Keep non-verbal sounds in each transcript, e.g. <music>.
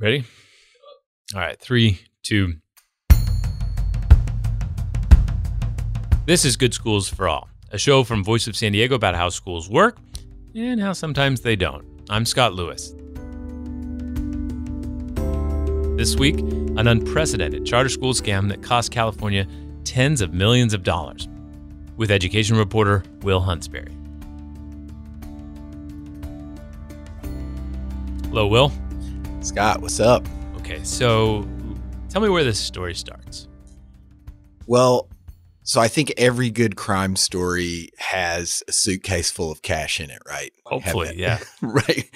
Ready? All right, three, two. This is Good Schools for All, a show from Voice of San Diego about how schools work and how sometimes they don't. I'm Scott Lewis. This week, an unprecedented charter school scam that cost California tens of millions of dollars, with education reporter Will Huntsberry. Hello, Will. Scott, what's up? Okay, so tell me where this story starts. Well, so I think every good crime story has a suitcase full of cash in it, right? Hopefully, yeah. <laughs> right.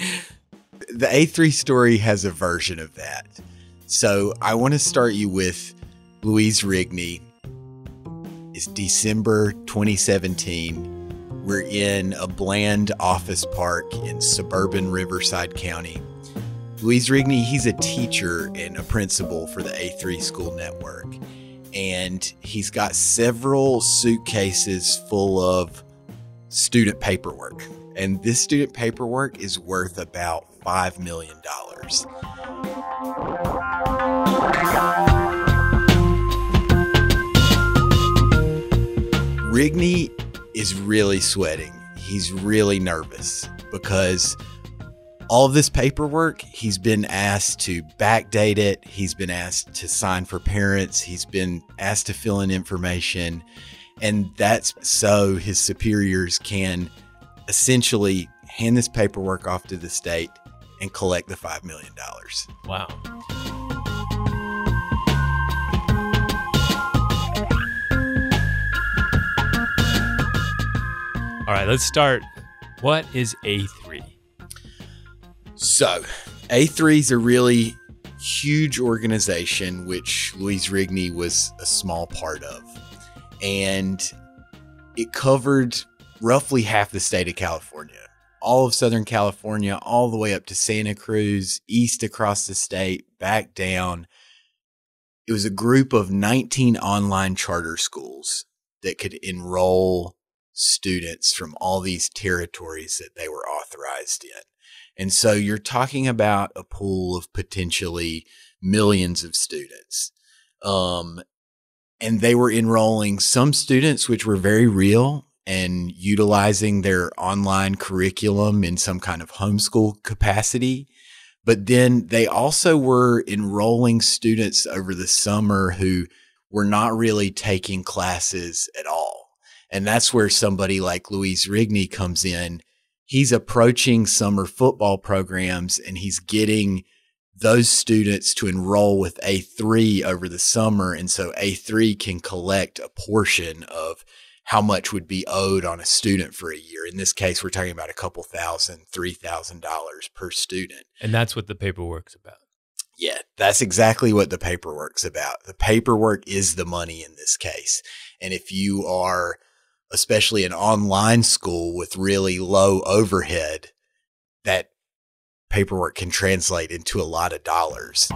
The A3 story has a version of that. So I want to start you with Luis Rigney. It's December 2017. We're in a bland office park in suburban Riverside County. Luis Rigney, he's a teacher and a principal for the A3 school network. And he's got several suitcases full of student paperwork. And this student paperwork is worth about $5 million. Rigney is really sweating. He's really nervous because all of this paperwork, he's been asked to backdate it. He's been asked to sign for parents. He's been asked to fill in information. And that's so his superiors can essentially hand this paperwork off to the state and collect the $5 million. Wow. All right, let's start. What is A3? So, A3 is a really huge organization, which Luis Rigney was a small part of. And it covered roughly half the state of California, all of Southern California, all the way up to Santa Cruz, east across the state, back down. It was a group of 19 online charter schools that could enroll students from all these territories that they were authorized in. And so you're talking about a pool of potentially millions of students. Um, and they were enrolling some students, which were very real and utilizing their online curriculum in some kind of homeschool capacity. But then they also were enrolling students over the summer who were not really taking classes at all. And that's where somebody like Luis Rigney comes in he's approaching summer football programs and he's getting those students to enroll with A3 over the summer. And so A3 can collect a portion of how much would be owed on a student for a year. In this case, we're talking about a couple thousand, three thousand dollars per student. And that's what the paperwork's about. Yeah, that's exactly what the paperwork's about. The paperwork is the money in this case. And if you are especially an online school with really low overhead, that paperwork can translate into a lot of dollars.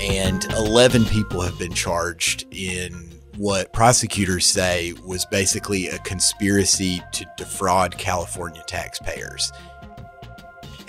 And 11 people have been charged in what prosecutors say was basically a conspiracy to defraud California taxpayers.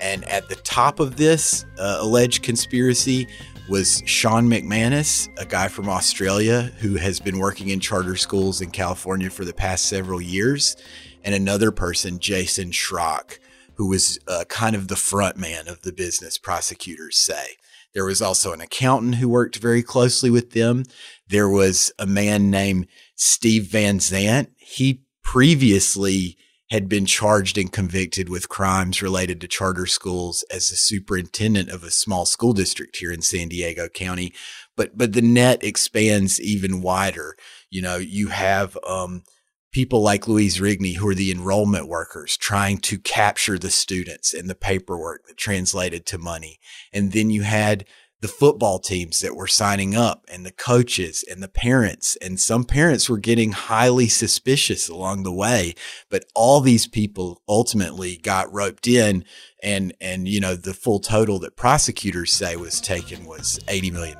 And at the top of this uh, alleged conspiracy was Sean McManus, a guy from Australia who has been working in charter schools in California for the past several years, and another person, Jason Schrock, who was uh, kind of the front man of the business, prosecutors say. There was also an accountant who worked very closely with them. There was a man named Steve Van Zant. He previously had been charged and convicted with crimes related to charter schools as the superintendent of a small school district here in San Diego County. But but the net expands even wider. You know, you have um, people like Luis Rigney who are the enrollment workers trying to capture the students and the paperwork that translated to money. And then you had the football teams that were signing up and the coaches and the parents. And some parents were getting highly suspicious along the way. But all these people ultimately got roped in. And, and, you know, the full total that prosecutors say was taken was $80 million.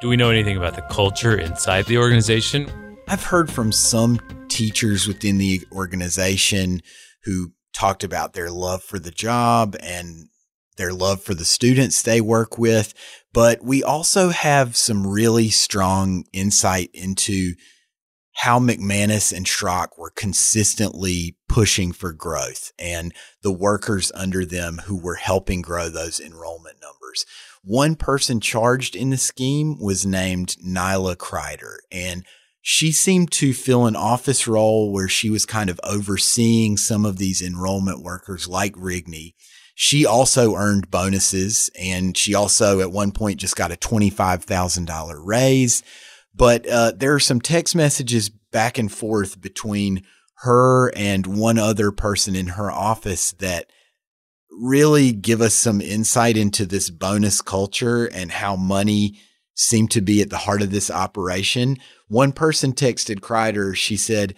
Do we know anything about the culture inside the organization? I've heard from some teachers within the organization who talked about their love for the job and their love for the students they work with. But we also have some really strong insight into how McManus and Schrock were consistently pushing for growth and the workers under them who were helping grow those enrollment numbers. One person charged in the scheme was named Nyla Kreider, and she seemed to fill an office role where she was kind of overseeing some of these enrollment workers like Rigney. She also earned bonuses and she also at one point just got a $25,000 raise. But uh, there are some text messages back and forth between her and one other person in her office that really give us some insight into this bonus culture and how money seemed to be at the heart of this operation. One person texted Kreider, she said,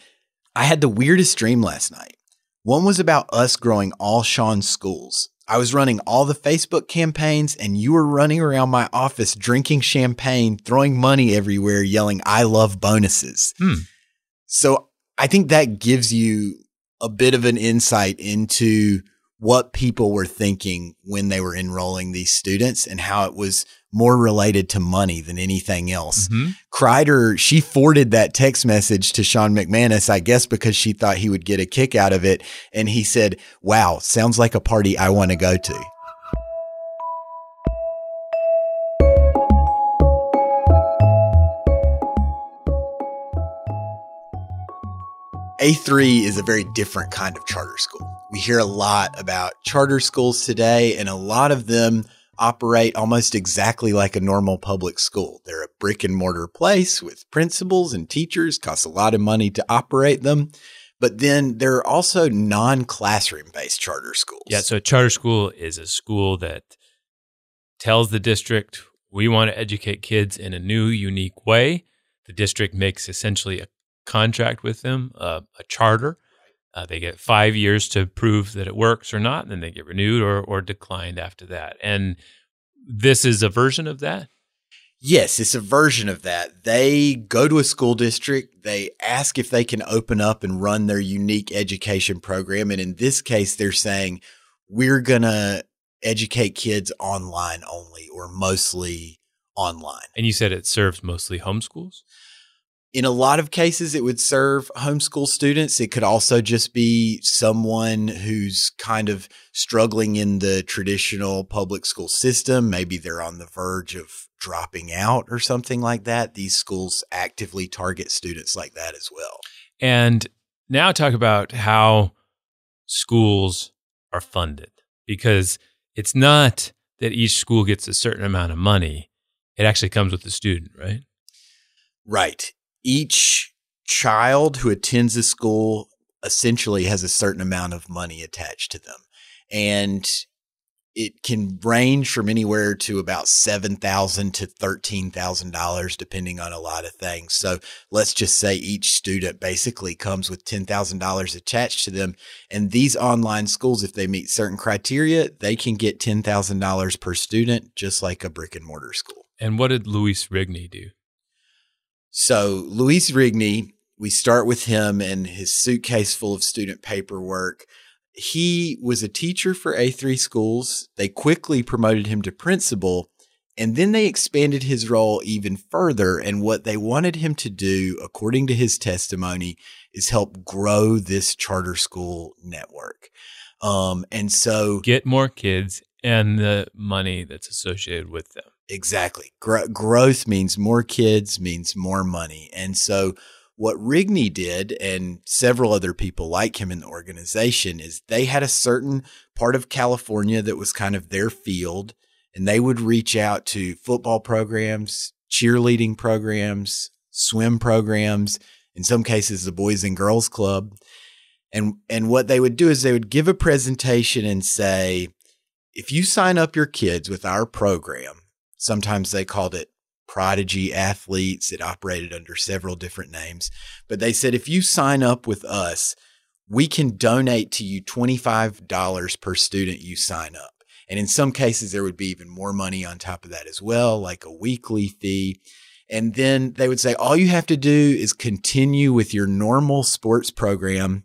I had the weirdest dream last night. One was about us growing all Sean's schools. I was running all the Facebook campaigns and you were running around my office drinking champagne, throwing money everywhere, yelling, I love bonuses. Hmm. So I think that gives you a bit of an insight into what people were thinking when they were enrolling these students and how it was more related to money than anything else. Mm-hmm. Kreider, she forwarded that text message to Sean McManus, I guess because she thought he would get a kick out of it. And he said, Wow, sounds like a party I want to go to. A3 is a very different kind of charter school. We hear a lot about charter schools today, and a lot of them operate almost exactly like a normal public school. They're a brick and mortar place with principals and teachers, costs a lot of money to operate them. But then there are also non classroom based charter schools. Yeah. So a charter school is a school that tells the district, we want to educate kids in a new, unique way. The district makes essentially a contract with them, uh, a charter. Uh, they get five years to prove that it works or not, and then they get renewed or, or declined after that. And this is a version of that? Yes, it's a version of that. They go to a school district, they ask if they can open up and run their unique education program. And in this case, they're saying, we're going to educate kids online only or mostly online. And you said it serves mostly homeschools? In a lot of cases, it would serve homeschool students. It could also just be someone who's kind of struggling in the traditional public school system. Maybe they're on the verge of dropping out or something like that. These schools actively target students like that as well. And now talk about how schools are funded because it's not that each school gets a certain amount of money. It actually comes with the student, right? Right each child who attends a school essentially has a certain amount of money attached to them. And it can range from anywhere to about seven thousand to thirteen thousand dollars, depending on a lot of things. So let's just say each student basically comes with ten thousand dollars attached to them. And these online schools, if they meet certain criteria, they can get ten thousand dollars per student, just like a brick and mortar school. And what did Luis Rigney do? So Luis Rigney, we start with him and his suitcase full of student paperwork. He was a teacher for A3 schools. They quickly promoted him to principal, and then they expanded his role even further. And what they wanted him to do, according to his testimony, is help grow this charter school network. Um, and so get more kids and the money that's associated with them. Exactly. Gro- growth means more kids, means more money. And so, what Rigney did, and several other people like him in the organization, is they had a certain part of California that was kind of their field, and they would reach out to football programs, cheerleading programs, swim programs, in some cases, the Boys and Girls Club. And, and what they would do is they would give a presentation and say, if you sign up your kids with our program, Sometimes they called it prodigy athletes. It operated under several different names. But they said if you sign up with us, we can donate to you $25 per student you sign up. And in some cases, there would be even more money on top of that as well, like a weekly fee. And then they would say, all you have to do is continue with your normal sports program.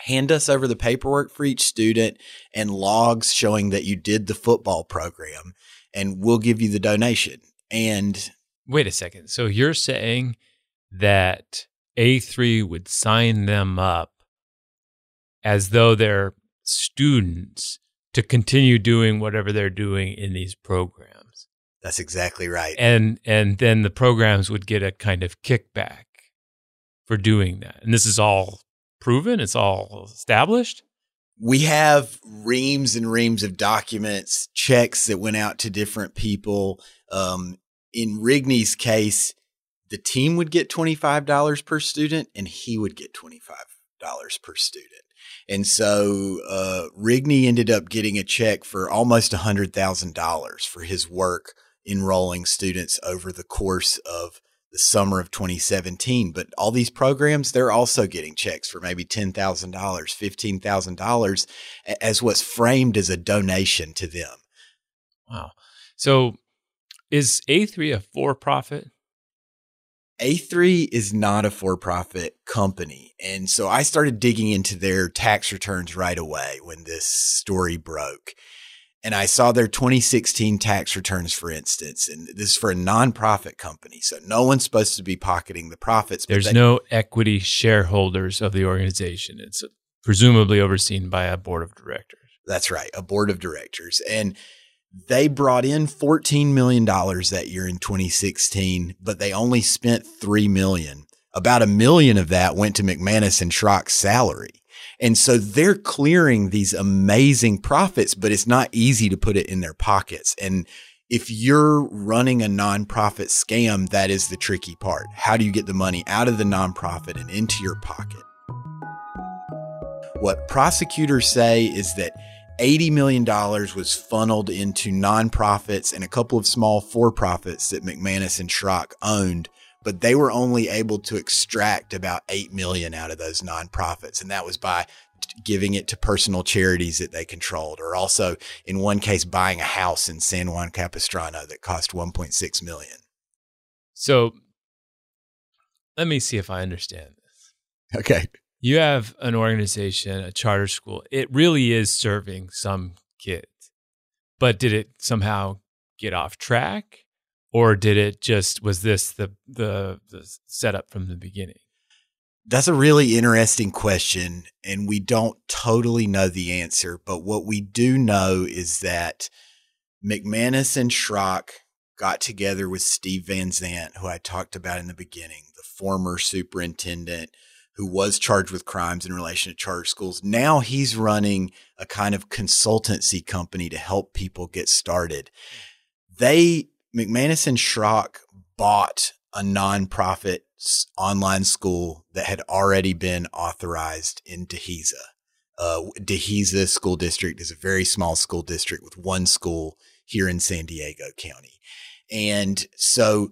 Hand us over the paperwork for each student and logs showing that you did the football program, and we'll give you the donation. And wait a second. So you're saying that A3 would sign them up as though they're students to continue doing whatever they're doing in these programs. That's exactly right. And and then the programs would get a kind of kickback for doing that. And this is all proven, it's all established. We have reams and reams of documents, checks that went out to different people. Um, in Rigney's case, the team would get $25 per student and he would get $25 per student. And so uh, Rigney ended up getting a check for almost $100,000 for his work enrolling students over the course of the summer of 2017. But all these programs, they're also getting checks for maybe $10,000, $15,000 as what's framed as a donation to them. Wow. So is A3 a for profit? A3 is not a for profit company. And so I started digging into their tax returns right away when this story broke. And I saw their 2016 tax returns, for instance, and this is for a nonprofit company. So no one's supposed to be pocketing the profits. There's they- no equity shareholders of the organization. It's presumably overseen by a board of directors. That's right, a board of directors. And they brought in $14 million that year in 2016, but they only spent 3 million. About a million of that went to McManus and Schrock's salary. And so they're clearing these amazing profits, but it's not easy to put it in their pockets. And if you're running a nonprofit scam, that is the tricky part. How do you get the money out of the nonprofit and into your pocket? What prosecutors say is that $80 million was funneled into nonprofits and a couple of small for profits that McManus and Schrock owned, but they were only able to extract about 8 million out of those nonprofits. And that was by giving it to personal charities that they controlled, or also in one case, buying a house in San Juan Capistrano that cost 1.6 million. So let me see if I understand this. Okay you have an organization, a charter school. It really is serving some kids. But did it somehow get off track? Or did it just was this the the, the setup from the beginning? That's a really interesting question, and we don't totally know the answer. But what we do know is that McManus and Schrock got together with Steve Van Zant, who I talked about in the beginning, the former superintendent who was charged with crimes in relation to charter schools. Now he's running a kind of consultancy company to help people get started. They, McManus and Schrock bought a nonprofit online school that had already been authorized in Dehesa. Uh, School District is a very small school district with one school here in San Diego County. And so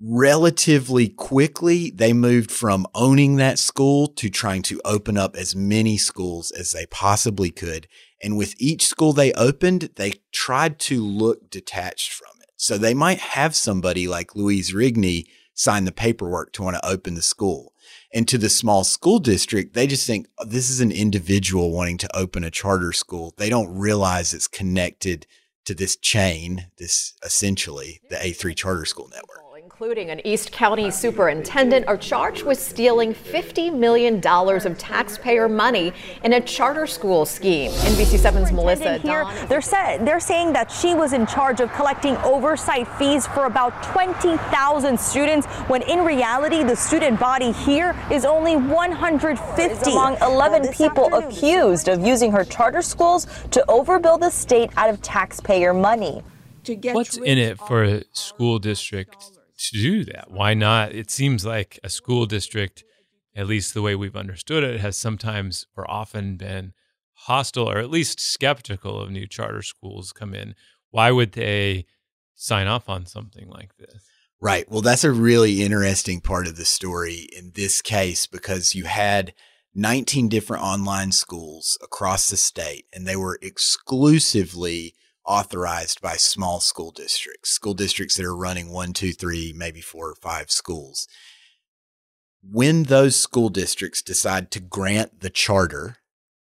relatively quickly, they moved from owning that school to trying to open up as many schools as they possibly could. And with each school they opened, they tried to look detached from. So they might have somebody like Luis Rigney sign the paperwork to want to open the school. And to the small school district, they just think oh, this is an individual wanting to open a charter school. They don't realize it's connected to this chain, this essentially the A3 charter school network including an East County superintendent, are charged with stealing $50 million of taxpayer money in a charter school scheme. NBC7's Melissa here, they're, said, they're saying that she was in charge of collecting oversight fees for about 20,000 students, when in reality, the student body here is only 150 among 11 people accused of using her charter schools to overbill the state out of taxpayer money. What's in it for a school district to do that. Why not? It seems like a school district, at least the way we've understood it, has sometimes or often been hostile or at least skeptical of new charter schools come in. Why would they sign off on something like this? Right. Well, that's a really interesting part of the story in this case because you had 19 different online schools across the state and they were exclusively authorized by small school districts, school districts that are running one, two, three, maybe four or five schools. When those school districts decide to grant the charter,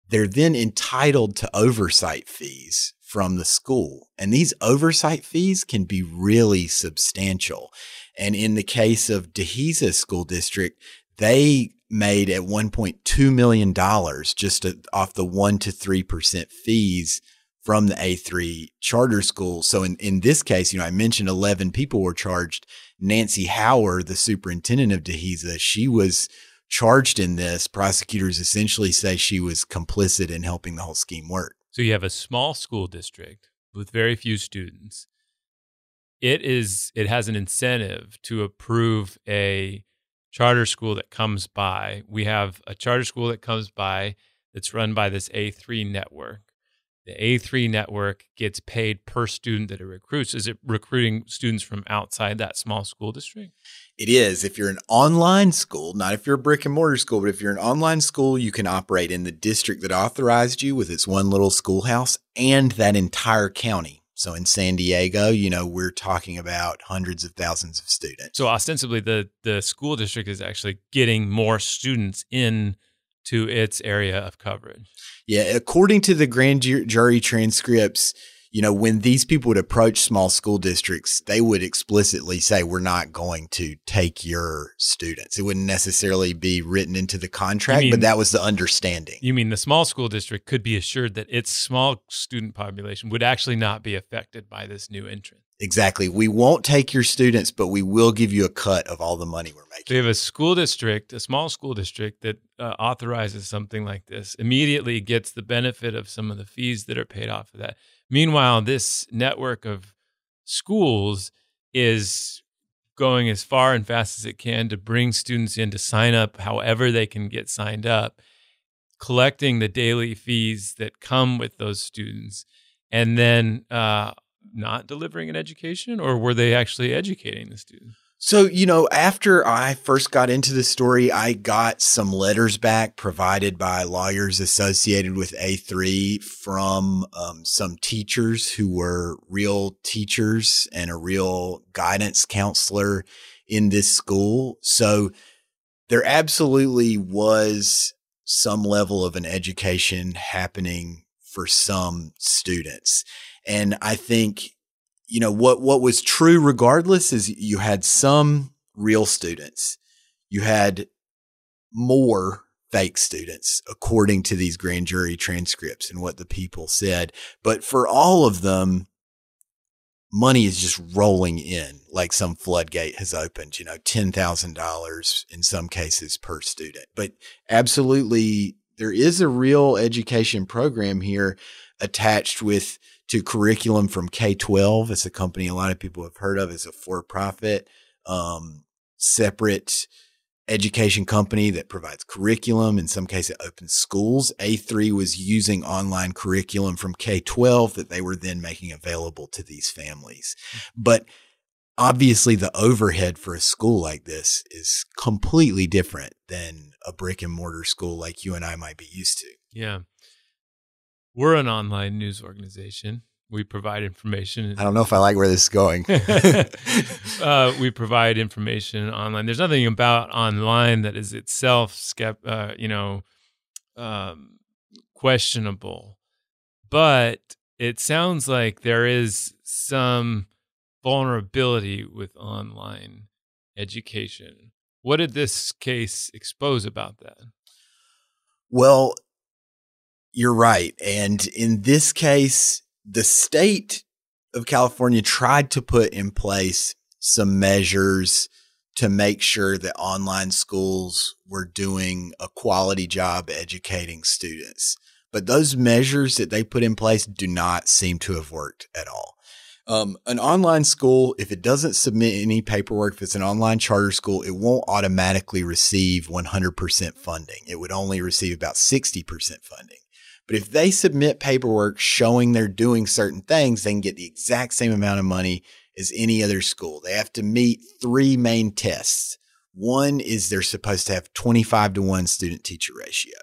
they're then entitled to oversight fees from the school. And these oversight fees can be really substantial. And in the case of Dehesa School District, they made at $1.2 million just off the 1 to 3% fees from the A3 charter school. So in, in this case, you know, I mentioned 11 people were charged. Nancy Howard, the superintendent of Dehesa, she was charged in this. Prosecutors essentially say she was complicit in helping the whole scheme work. So you have a small school district with very few students. It is it has an incentive to approve a charter school that comes by. We have a charter school that comes by that's run by this A3 network. The A3 network gets paid per student that it recruits. Is it recruiting students from outside that small school district? It is. If you're an online school, not if you're a brick and mortar school, but if you're an online school, you can operate in the district that authorized you with its one little schoolhouse and that entire county. So in San Diego, you know, we're talking about hundreds of thousands of students. So ostensibly the the school district is actually getting more students in to its area of coverage. Yeah, according to the grand jury transcripts, you know, when these people would approach small school districts, they would explicitly say, We're not going to take your students. It wouldn't necessarily be written into the contract, mean, but that was the understanding. You mean the small school district could be assured that its small student population would actually not be affected by this new entrant? Exactly. We won't take your students, but we will give you a cut of all the money we're making. You have a school district, a small school district that uh, authorizes something like this, immediately gets the benefit of some of the fees that are paid off of that. Meanwhile, this network of schools is going as far and fast as it can to bring students in to sign up however they can get signed up, collecting the daily fees that come with those students, and then uh, not delivering an education, or were they actually educating the students? So, you know, after I first got into the story, I got some letters back provided by lawyers associated with A3 from um, some teachers who were real teachers and a real guidance counselor in this school. So there absolutely was some level of an education happening for some students. And I think you know what what was true regardless is you had some real students. You had more fake students according to these grand jury transcripts and what the people said. But for all of them money is just rolling in like some floodgate has opened you know $10,000 in some cases per student. But absolutely there is a real education program here attached with to curriculum from K 12. It's a company a lot of people have heard of. It's a for profit, um, separate education company that provides curriculum. In some cases, it opens schools. A3 was using online curriculum from K 12 that they were then making available to these families. But obviously, the overhead for a school like this is completely different than a brick and mortar school like you and I might be used to. Yeah. We're an online news organization. We provide information. I don't know if I like where this is going. <laughs> <laughs> uh, we provide information online. There's nothing about online that is itself, skept, uh, you know, um, questionable. But it sounds like there is some vulnerability with online education. What did this case expose about that? Well, you're right. And in this case, the state of California tried to put in place some measures to make sure that online schools were doing a quality job educating students. But those measures that they put in place do not seem to have worked at all. Um, an online school, if it doesn't submit any paperwork, if it's an online charter school, it won't automatically receive 100% funding. It would only receive about 60% funding. But if they submit paperwork showing they're doing certain things, they can get the exact same amount of money as any other school. They have to meet three main tests. One is they're supposed to have 25 to 1 student teacher ratio.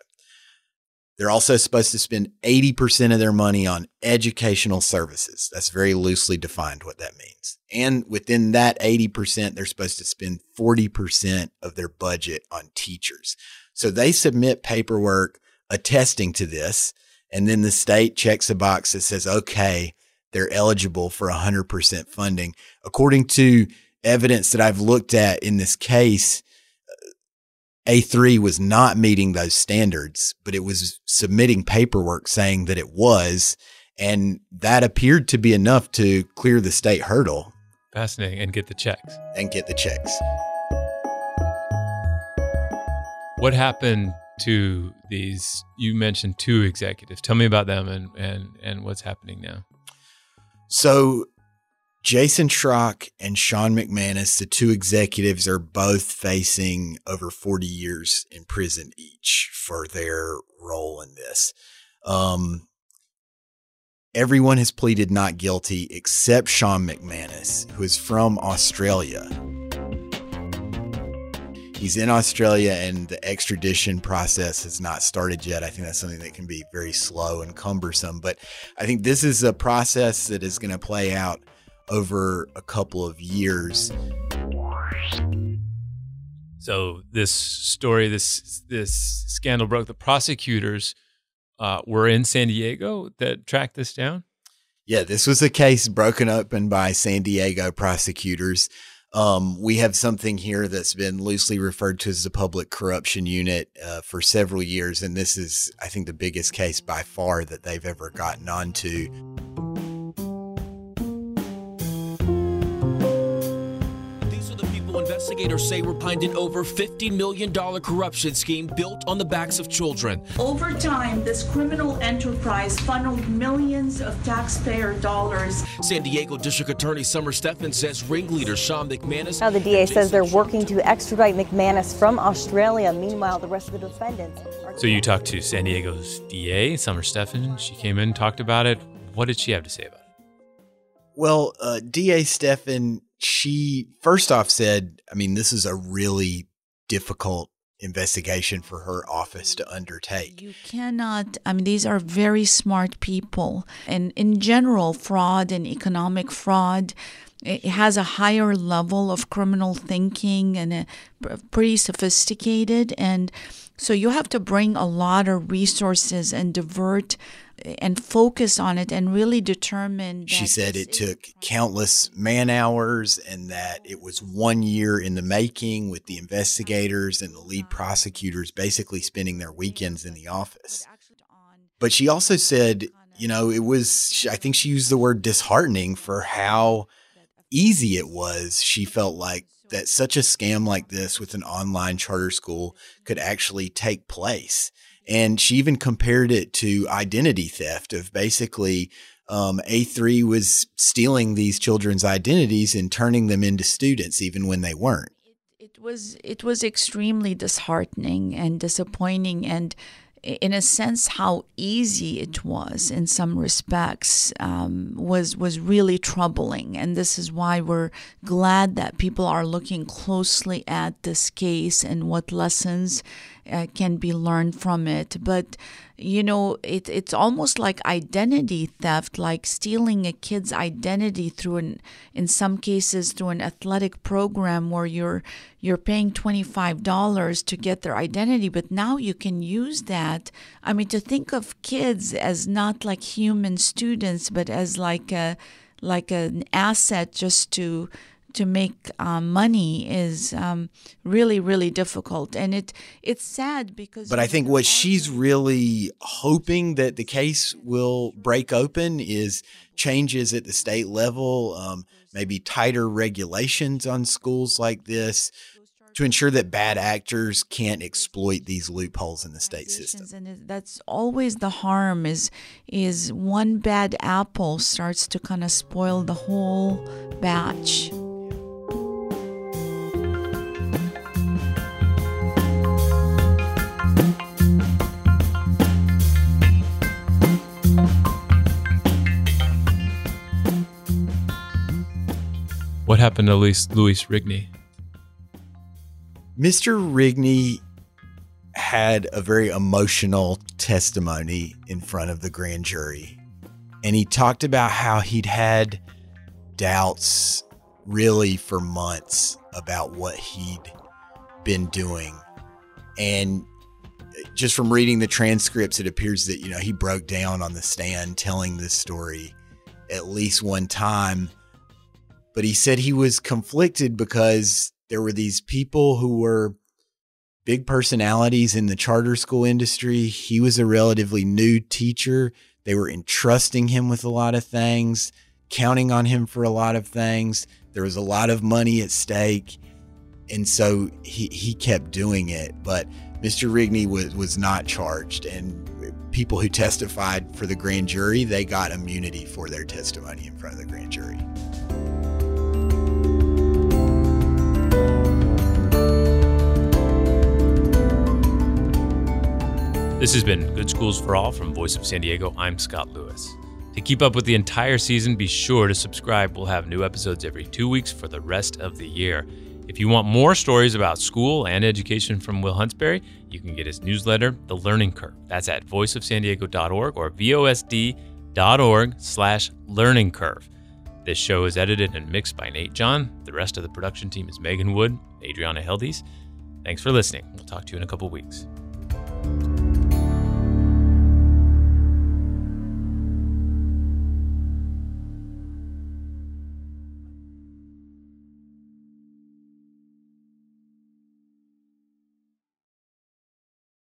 They're also supposed to spend 80% of their money on educational services. That's very loosely defined what that means. And within that 80%, they're supposed to spend 40% of their budget on teachers. So they submit paperwork attesting to this. And then the state checks a box that says, okay, they're eligible for 100% funding. According to evidence that I've looked at in this case, uh, A3 was not meeting those standards, but it was submitting paperwork saying that it was. And that appeared to be enough to clear the state hurdle. Fascinating. And get the checks. And get the checks. What happened to these? You mentioned two executives. Tell me about them and, and, and what's happening now. So Jason Schrock and Sean McManus, the two executives, are both facing over 40 years in prison each for their role in this. Um, everyone has pleaded not guilty except Sean McManus, who is from Australia. He's in Australia and the extradition process has not started yet. I think that's something that can be very slow and cumbersome. But I think this is a process that is going to play out over a couple of years. So this story, this this scandal broke. The prosecutors uh, were in San Diego that tracked this down. Yeah, this was a case broken open by San Diego prosecutors. Um, we have something here that's been loosely referred to as the public corruption unit uh, for several years. And this is, I think, the biggest case by far that they've ever gotten onto. Investigators say were behind an over $50 million corruption scheme built on the backs of children. Over time, this criminal enterprise funneled millions of taxpayer dollars. San Diego District Attorney Summer Stephan says ringleader Sean McManus. Now, the DA says they're working to extradite McManus from Australia. Meanwhile, the rest of the defendants. so, you talked to San Diego's DA, Summer Stephan. She came in, talked about it. What did she have to say about it? Well, uh, DA Stephan she first off said, I mean, this is a really difficult investigation for her office to undertake. You cannot, I mean, these are very smart people. And in general, fraud and economic fraud. It has a higher level of criminal thinking and uh, a, pretty sophisticated. And so you have to bring a lot of resources and divert and focus on it and really determine. She said it took countless man hours and that it was one year in the making with the investigators and the lead prosecutors basically spending their weekends in the office. But she also said, you know, it was, I think she used the word disheartening for how easy it was. She felt like that such a scam like this with an online charter school could actually take place. And she even compared it to identity theft of basically um, A3 was stealing these children's identities and turning them into students even when they weren't. It, was it was extremely disheartening and disappointing and in a sense, how easy it was in some respects um, was was really troubling, and this is why we're glad that people are looking closely at this case and what lessons uh, can be learned from it. But you know, it, it's almost like identity theft, like stealing a kid's identity through an, in some cases, through an athletic program where you're you're paying twenty five dollars to get their identity, but now you can use that. I mean, to think of kids as not like human students, but as like a like an asset just to to make um, money is um, really really difficult and it it's sad because but i think what she's really hoping that the case will break open is changes at the state level um, maybe tighter regulations on schools like this to ensure that bad actors can't exploit these loopholes in the state system. And that's always the harm is is one bad apple starts to kind of spoil the whole batch. What happened to Luis, Luis Rigney? Mr. Rigney had a very emotional testimony in front of the grand jury. And he talked about how he'd had doubts really for months about what he'd been doing. And just from reading the transcripts, it appears that, you know, he broke down on the stand telling this story at least one time. But he said he was conflicted because there were these people who were big personalities in the charter school industry. He was a relatively new teacher. They were entrusting him with a lot of things, counting on him for a lot of things. There was a lot of money at stake. And so he, he kept doing it. But Mr. Rigney was, was not charged. And people who testified for the grand jury, they got immunity for their testimony in front of the grand jury. This has been Good Schools for All from Voice of San Diego. I'm Scott Lewis. To keep up with the entire season, be sure to subscribe. We'll have new episodes every two weeks for the rest of the year. If you want more stories about school and education from Will Huntsberry, you can get his newsletter, The Learning Curve. That's at voiceofsandiego.org or vosd.org slash learning curve. This show is edited and mixed by Nate John. The rest of the production team is Megan Wood, Adriana Heldiz. Thanks for listening. We'll talk to you in a couple weeks.